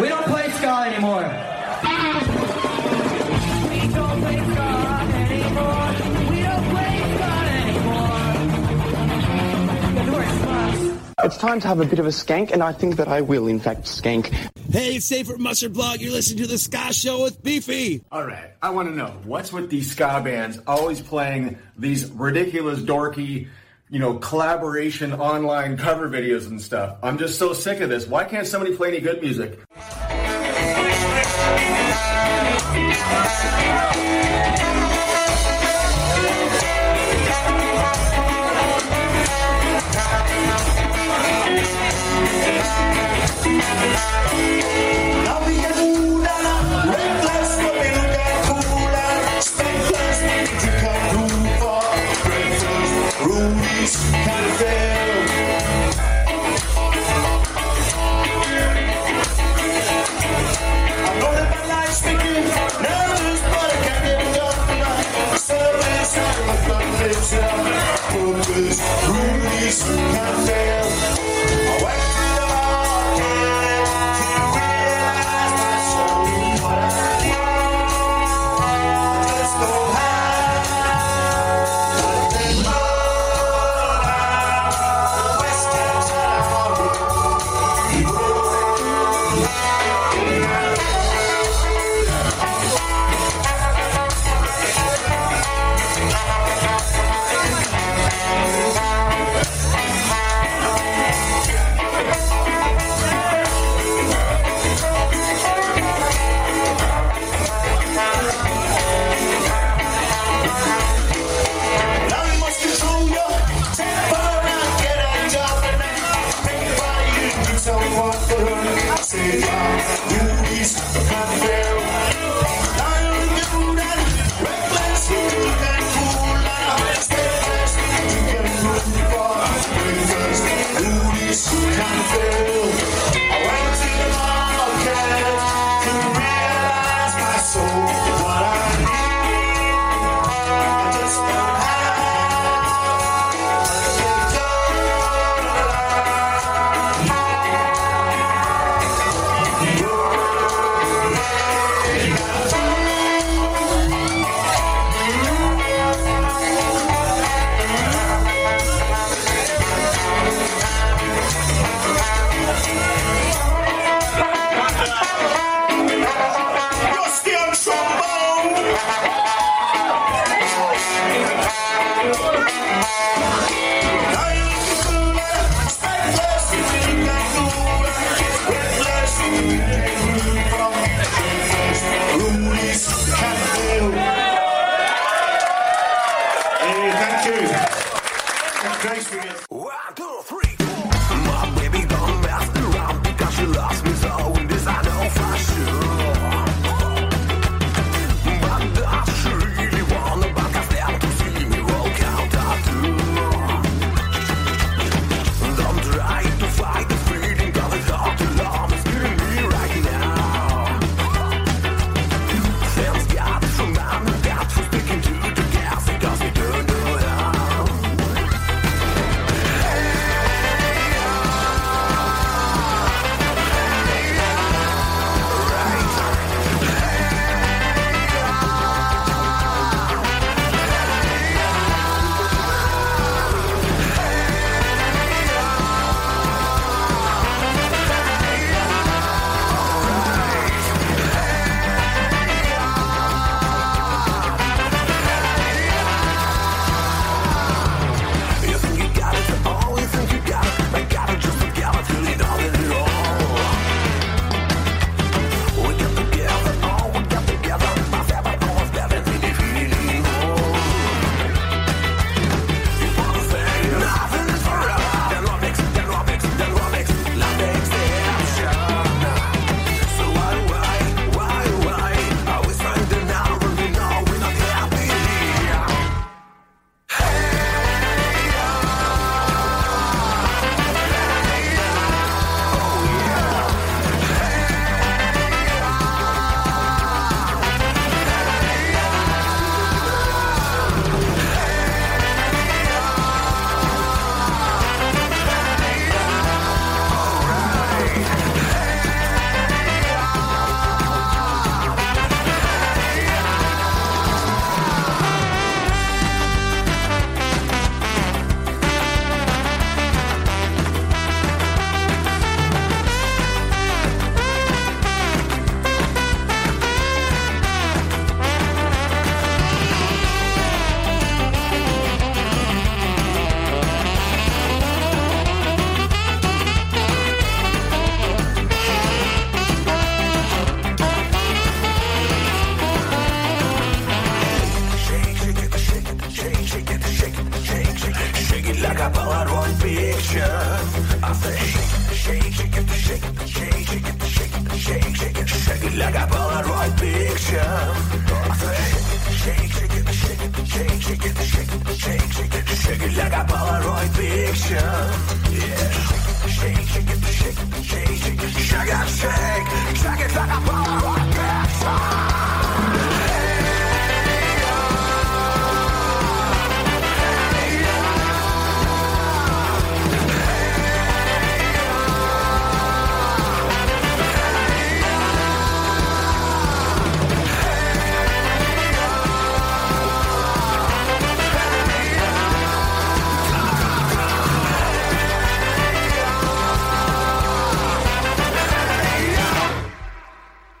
We don't play ska anymore. We don't play ska anymore. We don't play ska anymore. It's time to have a bit of a skank, and I think that I will, in fact, skank. Hey, it's Safer Mustard Blog. You're listening to the Ska Show with Beefy. All right, I want to know what's with these ska bands always playing these ridiculous, dorky, you know, collaboration online cover videos and stuff. I'm just so sick of this. Why can't somebody play any good music? Like Café.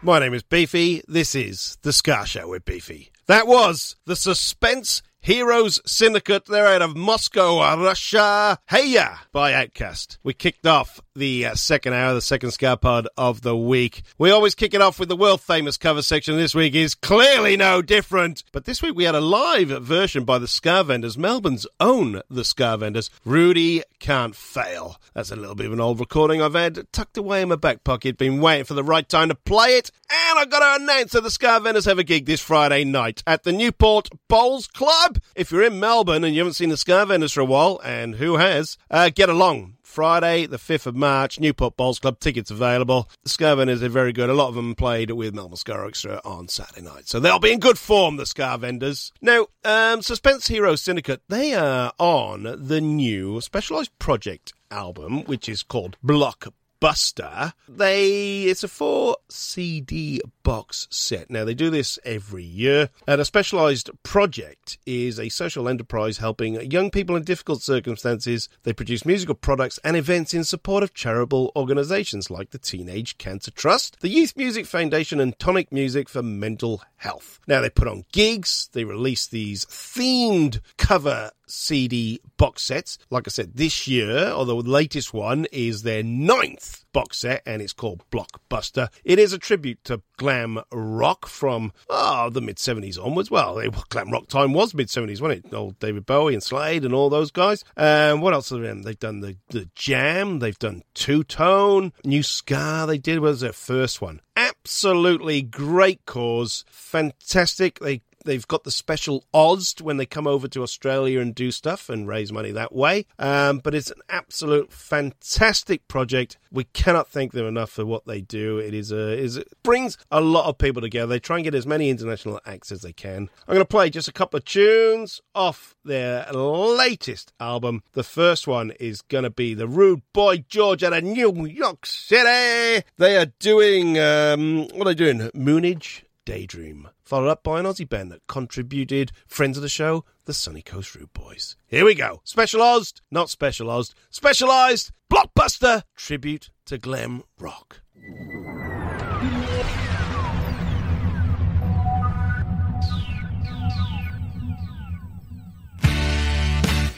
My name is Beefy. This is The Ska Show with Beefy. That was the Suspense Heroes Syndicate. They're out of Moscow, Russia. Hey ya! By Outcast. We kicked off the uh, second hour, the second Ska Pod of the week. We always kick it off with the world famous cover section. This week is clearly no different. But this week we had a live version by the Ska Vendors, Melbourne's own The Ska Vendors. Rudy Can't Fail. That's a little bit of an old recording I've had tucked away in my back pocket, been waiting for the right time to play it. And I've got to announce that the Ska Vendors have a gig this Friday night at the Newport Bowls Club. If you're in Melbourne and you haven't seen the Ska Vendors for a while, and who has, uh, get along. Friday, the 5th of March, Newport Bowls Club, tickets available. The Ska Vendors are very good. A lot of them played with Melbourne Ska Orchestra on Saturday night. So they'll be in good form, the Ska Vendors. Now, um, Suspense Hero Syndicate, they are on the new Specialized Project album, which is called Block Buster. They it's a four CD box set. Now they do this every year. And a specialized project is a social enterprise helping young people in difficult circumstances. They produce musical products and events in support of charitable organizations like the Teenage Cancer Trust, the Youth Music Foundation, and Tonic Music for Mental Health. Now they put on gigs, they release these themed cover CD box sets. Like I said, this year, or the latest one is their ninth box set and it's called Blockbuster. It is a tribute to glam rock from oh, the mid 70s onwards. Well, it, glam rock time was mid 70s, wasn't it? Old David Bowie and Slade and all those guys. And um, what else are they? Done? They've done the, the Jam, they've done Two Tone, New Ska, they did was their first one. Absolutely great cause, fantastic. They They've got the special Oz when they come over to Australia and do stuff and raise money that way. Um, but it's an absolute fantastic project. We cannot thank them enough for what they do. It is a is it brings a lot of people together. They try and get as many international acts as they can. I'm going to play just a couple of tunes off their latest album. The first one is going to be the Rude Boy George out of New York City. They are doing um, what are they doing? Moonage Daydream, followed up by an Aussie band that contributed friends of the show, the Sunny Coast Rude Boys. Here we go. Specialized, not specialized, specialized, blockbuster tribute to glam rock.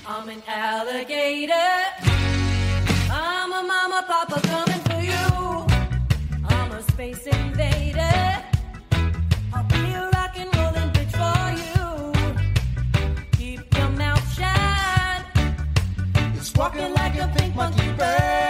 I'm an alligator. Walking like a pink monkey bird.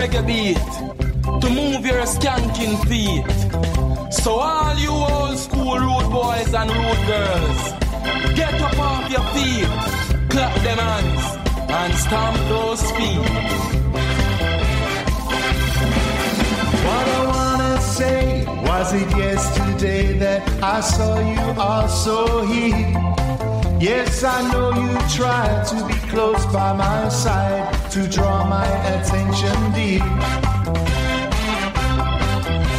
Reggae beat to move your skanking feet. So all you old school road boys and road girls, get up off your feet, clap them hands, and stamp those feet. What I wanna say was it yesterday that I saw you also here. Yes, I know you tried to be close by my side to draw my attention deep.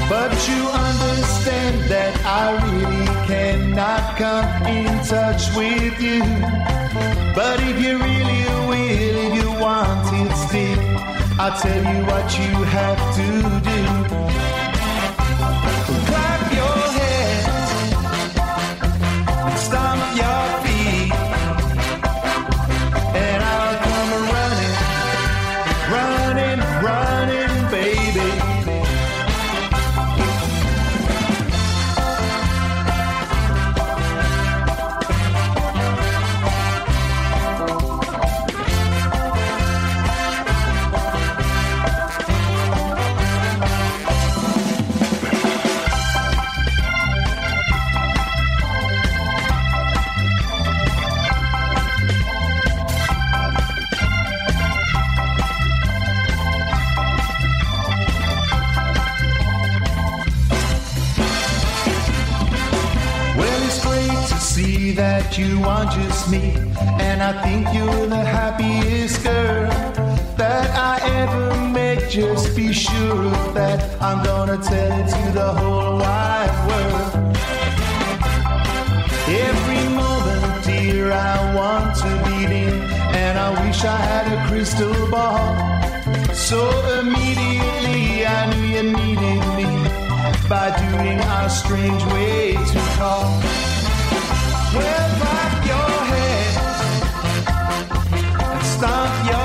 But you understand that I really cannot come in touch with you. But if you really will, if you want it still, I'll tell you what you have to do. You are just me, and I think you're the happiest girl that I ever met. Just be sure of that. I'm gonna tell it to the whole wide world. Every moment, dear, I want to be in, and I wish I had a crystal ball. So immediately I knew you needed me by doing our strange way to talk. Well, clap your hands and stomp your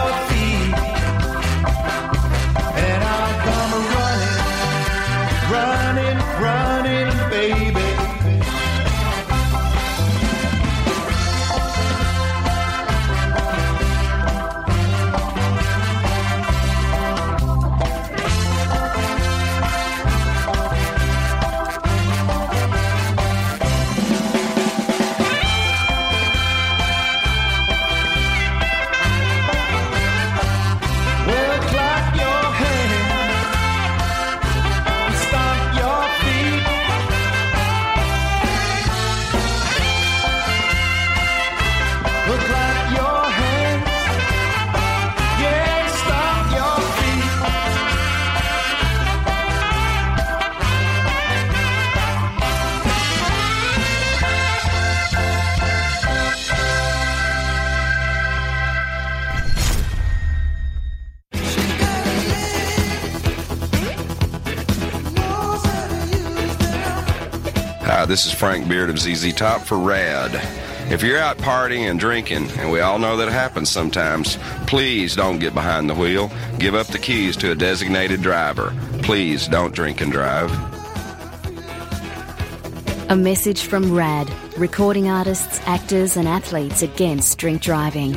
this is Frank Beard of ZZ Top for RAD. If you're out partying and drinking, and we all know that happens sometimes, please don't get behind the wheel. Give up the keys to a designated driver. Please don't drink and drive. A message from RAD, recording artists, actors, and athletes against drink driving.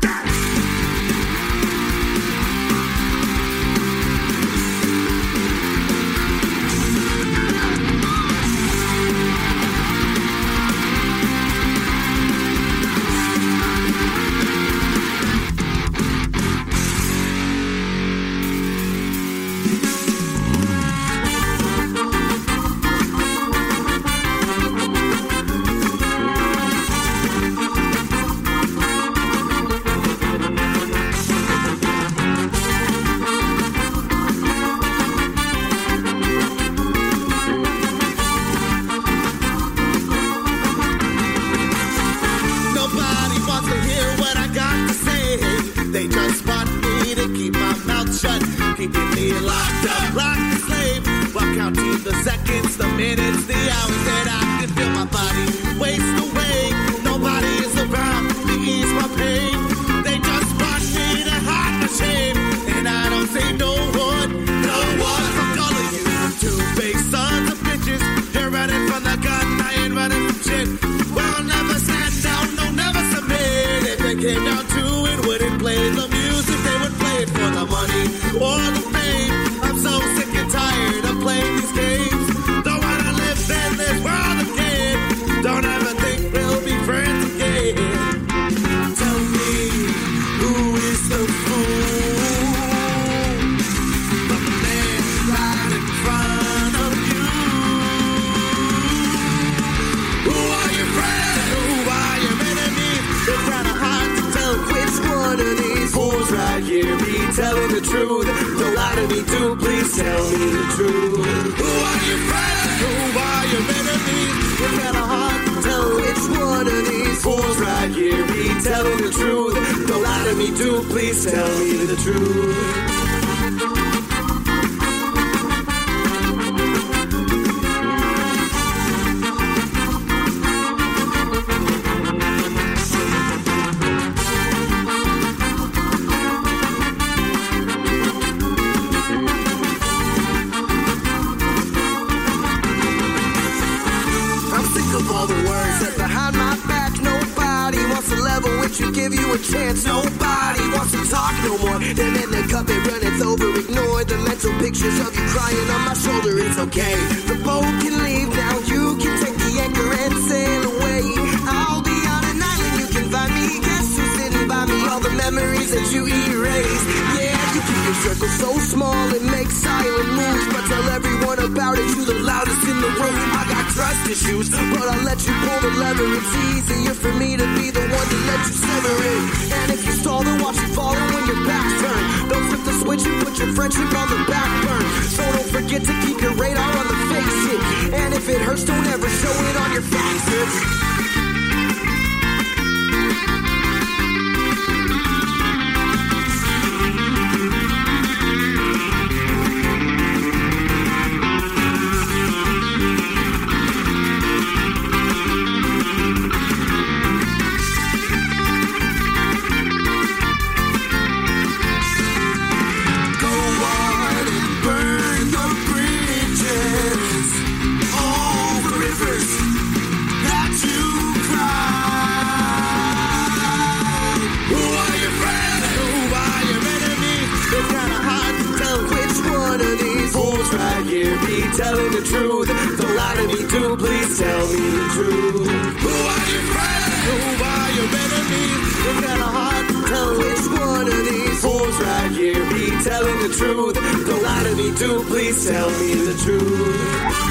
Keeping came down to it, wouldn't play the telling the truth. Don't lie to me, do please tell me the truth. Who are your friends? Who are your enemies? It's kinda hard to tell which one of these fools right here be telling the truth. Don't lie to me, do please tell me the truth. So don't forget to keep your radar on the fake shit. And if it hurts, don't ever show it on your faces. Telling the truth. Don't lie to me, do please tell me the truth. Who are your friends? Who are your enemies? It's kinda hard to tell which one of these fools right here be telling the truth. Don't lie to me, do please tell me the truth.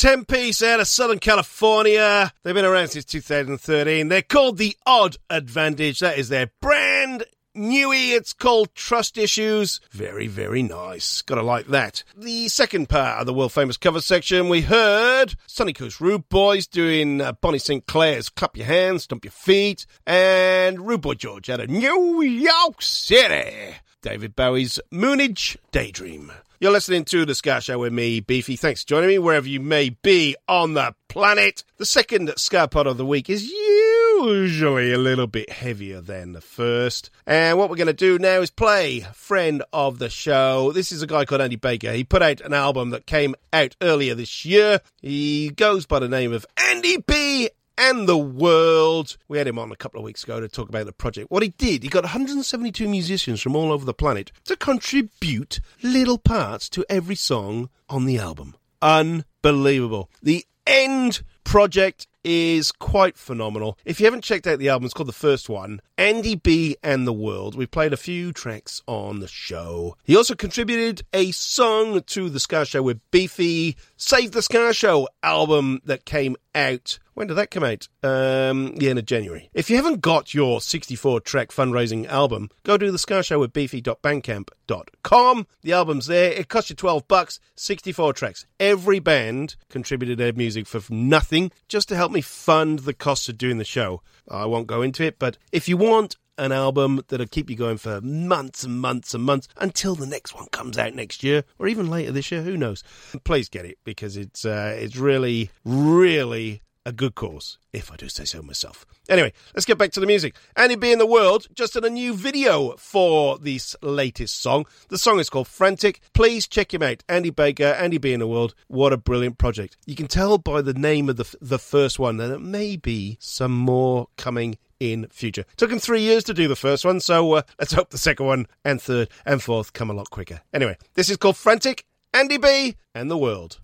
10 piece out of Southern California. They've been around since 2013. They're called The Odd Advantage. That is their brand newie. It's called Trust Issues. Very, very nice. Gotta like that. The second part of the world famous cover section, we heard Sunny Coast Rude Boys doing uh, Bonnie St. Claire's Clap Your Hands, Stomp Your Feet, and Rude Boy George out of New York City. David Bowie's Moonage Daydream. You're listening to The Ska Show with me, Beefy. Thanks for joining me wherever you may be on the planet. The second Ska Pod of the week is usually a little bit heavier than the first. And what we're going to do now is play friend of the show. This is a guy called Andy Baker. He put out an album that came out earlier this year. He goes by the name of Andy B and the world. We had him on a couple of weeks ago to talk about the project. What he did, he got 172 musicians from all over the planet to contribute little parts to every song on the album. Unbelievable. The end project is quite phenomenal. If you haven't checked out the album, it's called the first one, Andy B and the World. We've played a few tracks on the show. He also contributed a song to the Ska Show with Beefy, Save the Ska Show album that came out. When did that come out? Um, the end of January. If you haven't got your 64 track fundraising album, go to the Ska Show with beefy.bandcamp.com. The album's there. It costs you 12 bucks, 64 tracks. Every band contributed their music for nothing just to help me fund the cost of doing the show. I won't go into it, but if you want an album that'll keep you going for months and months and months until the next one comes out next year or even later this year. Who knows? Please get it because it's uh, it's really really a good cause, if I do say so myself. Anyway, let's get back to the music. Andy B and the World just did a new video for this latest song. The song is called Frantic. Please check him out. Andy Baker, Andy B and the World. What a brilliant project. You can tell by the name of the, the first one that there may be some more coming in future. Took him three years to do the first one, so uh, let's hope the second one and third and fourth come a lot quicker. Anyway, this is called Frantic, Andy B and the World.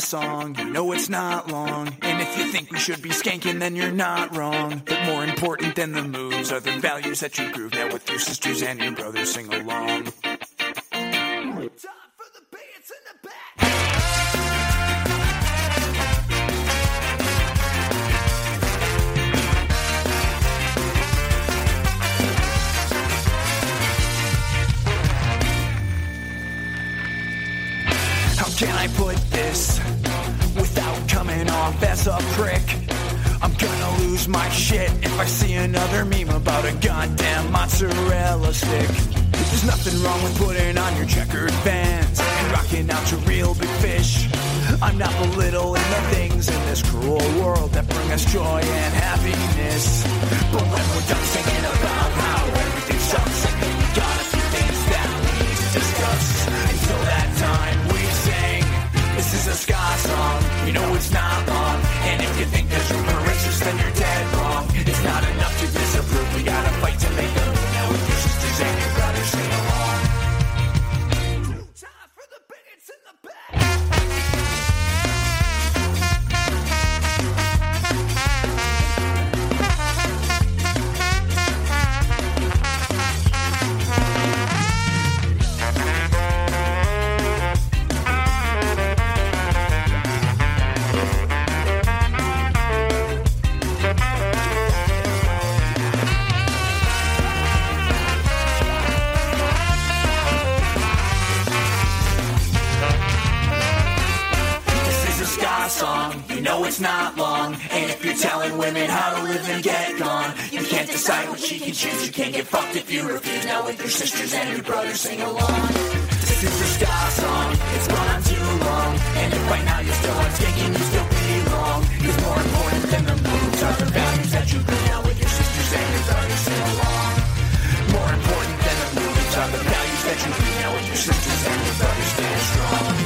Song. You know it's not long. And if you think we should be skanking, then you're not wrong. But more important than the moves are the values that you groove. Now with your sisters and your brothers sing along. Lose my shit if I see another meme about a goddamn mozzarella stick. There's nothing wrong with putting on your checkered pants and rocking out your Reel Big Fish. I'm not belittling the things in this cruel world that bring us joy and happiness. But when we're done singing about how everything sucks and we got a few things that we need to discuss, until that time we sing. This is a ska song, you know it's not long. Sing along. A ska song, it's gone on too long. And if by now you're still on skanking, you still belong. Cause more important than the moves are the values that you. Now with your sisters and your brothers sing along. More important than the moves are the values that you. Now with your sisters and your brothers stand strong.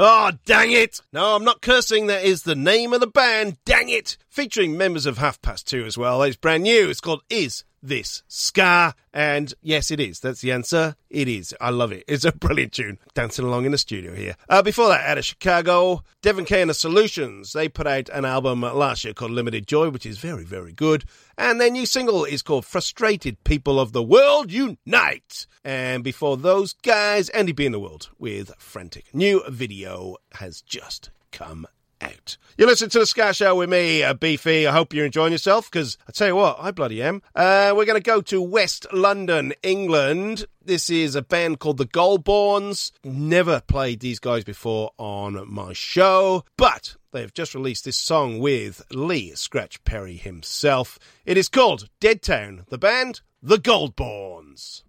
Oh, dang it! No, I'm not cursing. That is the name of the band. Dang it! Featuring members of Half Past Two as well. It's brand new. It's called Is This Ska? And yes, it is. That's the answer. It is. I love it. It's a brilliant tune. Dancing along in the studio here. Uh, before that, out of Chicago, Devon Kay and the Solutions. They put out an album last year called Limited Joy, which is very, very good. And their new single is called Frustrated People of the World Unite. And before those guys, Andy B and the World with Frantic. New video has just come out. You listen to the Ska Show with me, uh, Beefy. I hope you're enjoying yourself because I tell you what, I bloody am. Uh, we're going to go to West London, England. This is a band called the Goldborns. Never played these guys before on my show, but they've just released this song with Lee Scratch Perry himself. It is called Dead Town. The band, the Goldborns.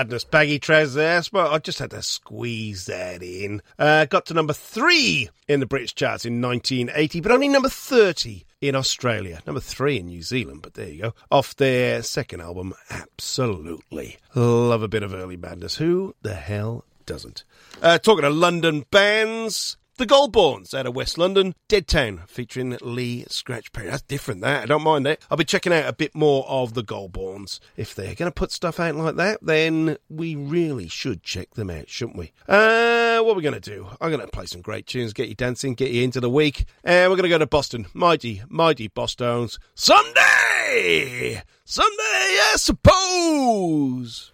madness baggy trousers there. But I just had to squeeze that in. Uh, got to number three in the British charts in 1980, but only number 30 in Australia, number three in New Zealand, but there you go, off their second album, Absolutely. Love a bit of early madness. Who the hell doesn't? Uh, talking to London bands, the Goldborns out of West London, Dead Town featuring Lee Scratch Perry. That's different, that. I don't mind that. I'll be checking out a bit more of the Goldborns. If they're going to put stuff out like that, then we really should check them out, shouldn't we? Uh, what are we going to do? I'm going to play some great tunes, get you dancing, get you into the week. And we're going to go to Boston. Mighty, mighty Bosstones Someday! Someday, I suppose!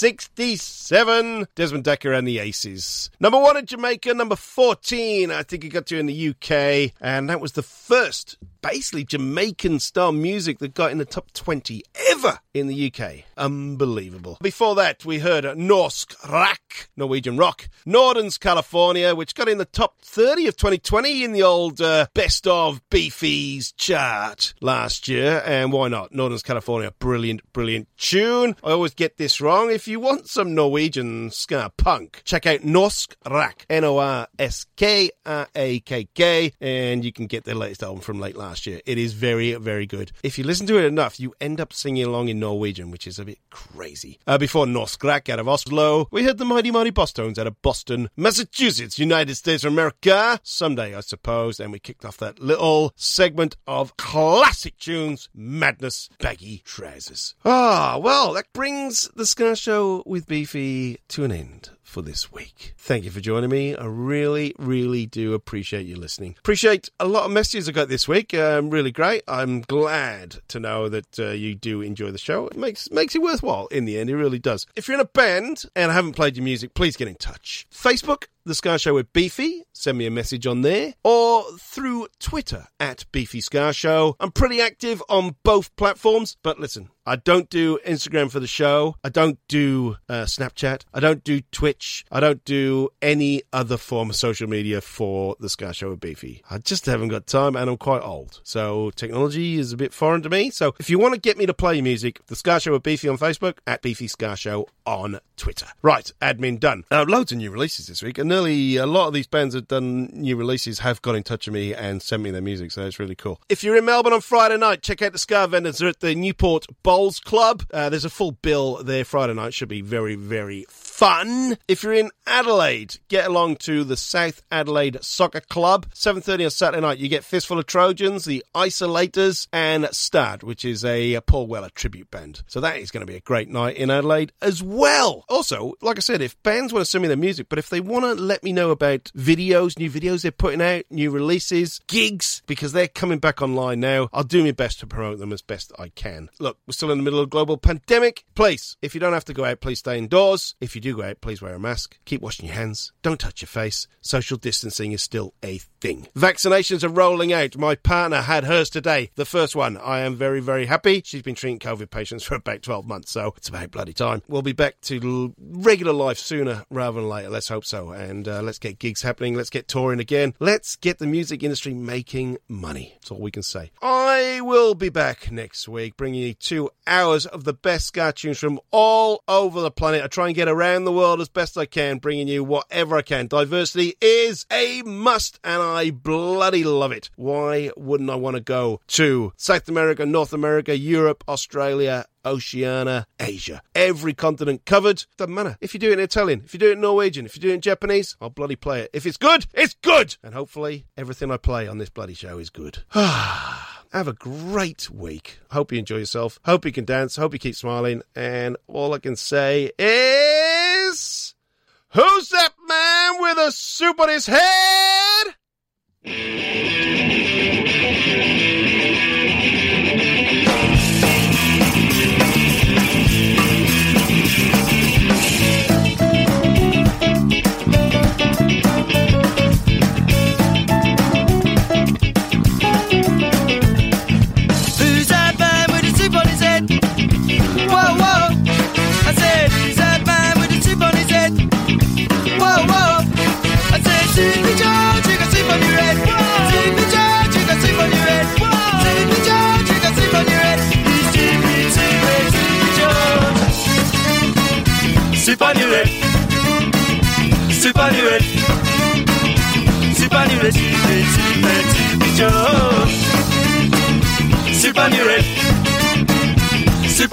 1967, Desmond Dekker and the Aces. Number one in Jamaica, number 14, I think it got to in the UK, and that was the first, basically, Jamaican style music that got in the top 20 ever in the UK. Unbelievable. Before that, we heard Norsk Rakk, Norwegian rock, Norden's California, which got in the top 30 of 2020 in the old uh, Best of Beefies chart last year, and why not? Norden's California, brilliant, brilliant tune. I always get this wrong. If you want some Norwegian ska punk, check out Norsk Rakk, N O R S K R A K K, and you can get their latest album from late last year. It is very, very good. If you listen to it enough, you end up singing along in Norwegian, which is a bit crazy. Uh, before Norsk Rakk out of Oslo, we heard the Mighty Mighty Bosstones out of Boston, Massachusetts, United States of America. Someday, I suppose. And we kicked off that little segment of classic tunes, Madness, Baggy Trousers. Ah, well, that brings the Ska Show with Beefy to an end for this week. Thank you for joining me. I really, really do appreciate you listening. Appreciate a lot of messages I got this week. Um, really great. I'm glad to know that uh, you do enjoy the show. It makes makes it worthwhile in the end. It really does. If you're in a band and I haven't played your music, please get in touch. Facebook, The Ska Show with Beefy. Send me a message on there or through Twitter at Beefy Ska Show. I'm pretty active on both platforms, but listen, I don't do Instagram for the show. I don't do uh, Snapchat. I don't do Twitch. I don't do any other form of social media for the Ska Show with Beefy. I just haven't got time and I'm quite old. So technology is a bit foreign to me. So if you want to get me to play music, the Ska Show with Beefy on Facebook, at Beefy Ska Show on Twitter. Right, admin done. Uh, loads of new releases this week, and nearly a lot of these bands that done new releases have got in touch with me and sent me their music, so it's really cool. If you're in Melbourne on Friday night, check out the Ska Vendors. They're at the Newport Bowls Club. Uh, there's a full bill there Friday night. Should be very, very fun. If you're in Adelaide, get along to the South Adelaide Soccer Club. 7.30 on Saturday night, you get Fistful of Trojans, the Isolators, and Stad, which is a Paul Weller tribute band. So that is going to be a great night in Adelaide as well. Also, like I said, if bands want to send me their music, but if they want to let me know about videos, new videos they're putting out, new releases, gigs, because they're coming back online now, I'll do my best to promote them as best I can. Look, we're still in the middle of a global pandemic. Please, if you don't have to go out, please stay indoors. If you do do go out, please wear a mask. Keep washing your hands. Don't touch your face. Social distancing is still a thing. Vaccinations are rolling out. My partner had hers today. The first one. I am very, very happy. She's been treating COVID patients for about 12 months, so it's about bloody time. We'll be back to regular life sooner rather than later. Let's hope so. And uh, let's get gigs happening. Let's get touring again. Let's get the music industry making money. That's all we can say. I will be back next week bringing you two hours of the best ska tunes from all over the planet. I try and get around the world as best I can, bringing you whatever I can. Diversity is a must, and I bloody love it. Why wouldn't I want to go to South America, North America, Europe, Australia, Oceania, Asia. Every continent covered. Doesn't matter. If you do it in Italian, if you do it in Norwegian, if you do it in Japanese, I'll bloody play it. If it's good, it's good! And hopefully everything I play on this bloody show is good. Have a great week. Hope you enjoy yourself. Hope you can dance. Hope you keep smiling. And all I can say is. Who's that man with a soup on his head? Soup on your head. Soup on your head. Soup on your head, stupid, stupid, Soupy George. Soup on your head. Soup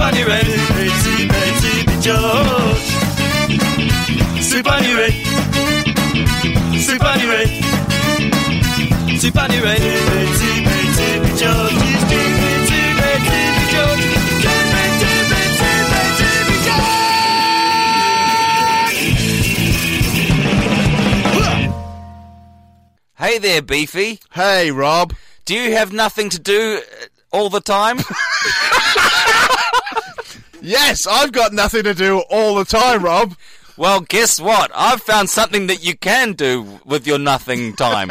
on your head. Soup on your head. Betsy, Betsy, George. Betsy, Betsy, Betsy, George. Betsy, Betsy, Betsy, George. Hey there, Beefy. Hey, Rob. Do you have nothing to do all the time? Yes, I've got nothing to do all the time, Rob. Well, guess what? I've found something that you can do with your nothing time.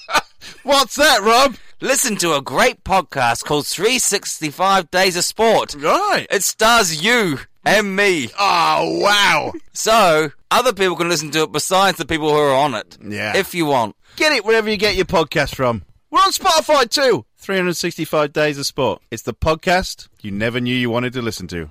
What's that, Rob? Listen to a great podcast called 365 Days of Sport. Right. It stars you and me. Oh, wow. So, other people can listen to it besides the people who are on it. Yeah. If you want. Get it wherever you get your podcast from. We're on Spotify too. 365 Days of Sport. It's the podcast you never knew you wanted to listen to.